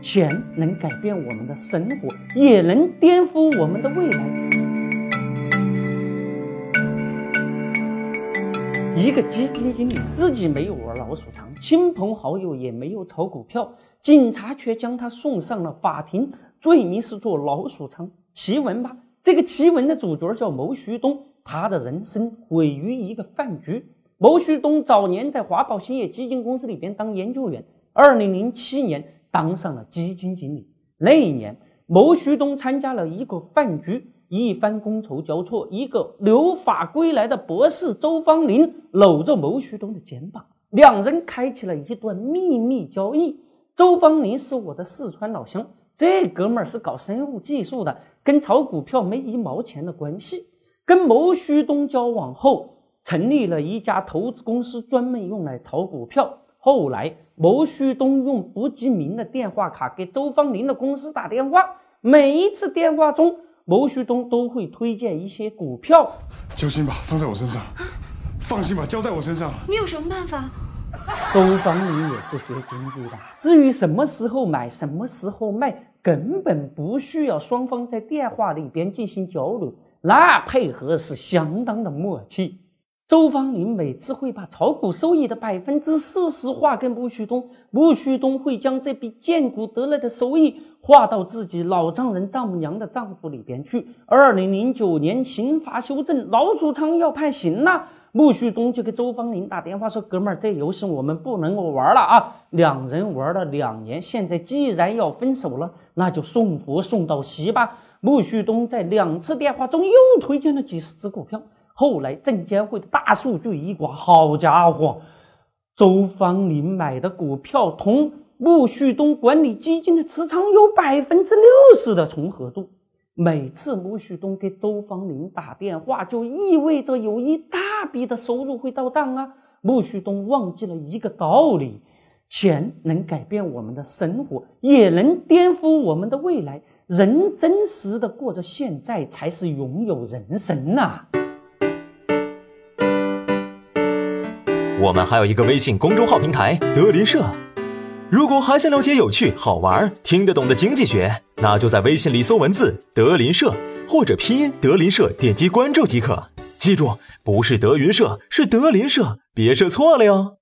钱能改变我们的生活，也能颠覆我们的未来。一个基金经理自己没有玩老鼠仓，亲朋好友也没有炒股票，警察却将他送上了法庭，罪名是做老鼠仓。奇闻吧，这个奇闻的主角叫牟旭东，他的人生毁于一个饭局。牟旭东早年在华宝兴业基金公司里边当研究员，二零零七年当上了基金经理。那一年，牟旭东参加了一个饭局，一番觥筹交错，一个留法归来的博士周芳林搂着牟旭东的肩膀，两人开启了一段秘密交易。周芳林是我的四川老乡，这哥们儿是搞生物技术的，跟炒股票没一毛钱的关系。跟牟旭东交往后。成立了一家投资公司，专门用来炒股票。后来，牟旭东用不记名的电话卡给周芳林的公司打电话，每一次电话中，牟旭东都会推荐一些股票。交心吧，放在我身上；放心吧，交在我身上。你有什么办法？周芳林也是学经济的，至于什么时候买、什么时候卖，根本不需要双方在电话里边进行交流，那配合是相当的默契。周芳林每次会把炒股收益的百分之四十划给穆旭东，穆旭东会将这笔荐股得来的收益划到自己老丈人丈母娘的账户里边去。二零零九年刑法修正，老鼠仓要判刑了，穆旭东就给周芳林打电话说：“哥们儿，这游戏我们不能够玩了啊！两人玩了两年，现在既然要分手了，那就送佛送到西吧。”穆旭东在两次电话中又推荐了几十只股票。后来证监会的大数据一刮，好家伙，周芳林买的股票同穆旭东管理基金的持仓有百分之六十的重合度。每次穆旭东给周芳林打电话，就意味着有一大笔的收入会到账啊。穆旭东忘记了一个道理：钱能改变我们的生活，也能颠覆我们的未来。人真实的过着现在，才是拥有人生呐。我们还有一个微信公众号平台德林社，如果还想了解有趣、好玩、听得懂的经济学，那就在微信里搜文字“德林社”或者拼音“德林社”，点击关注即可。记住，不是德云社，是德林社，别设错了哟。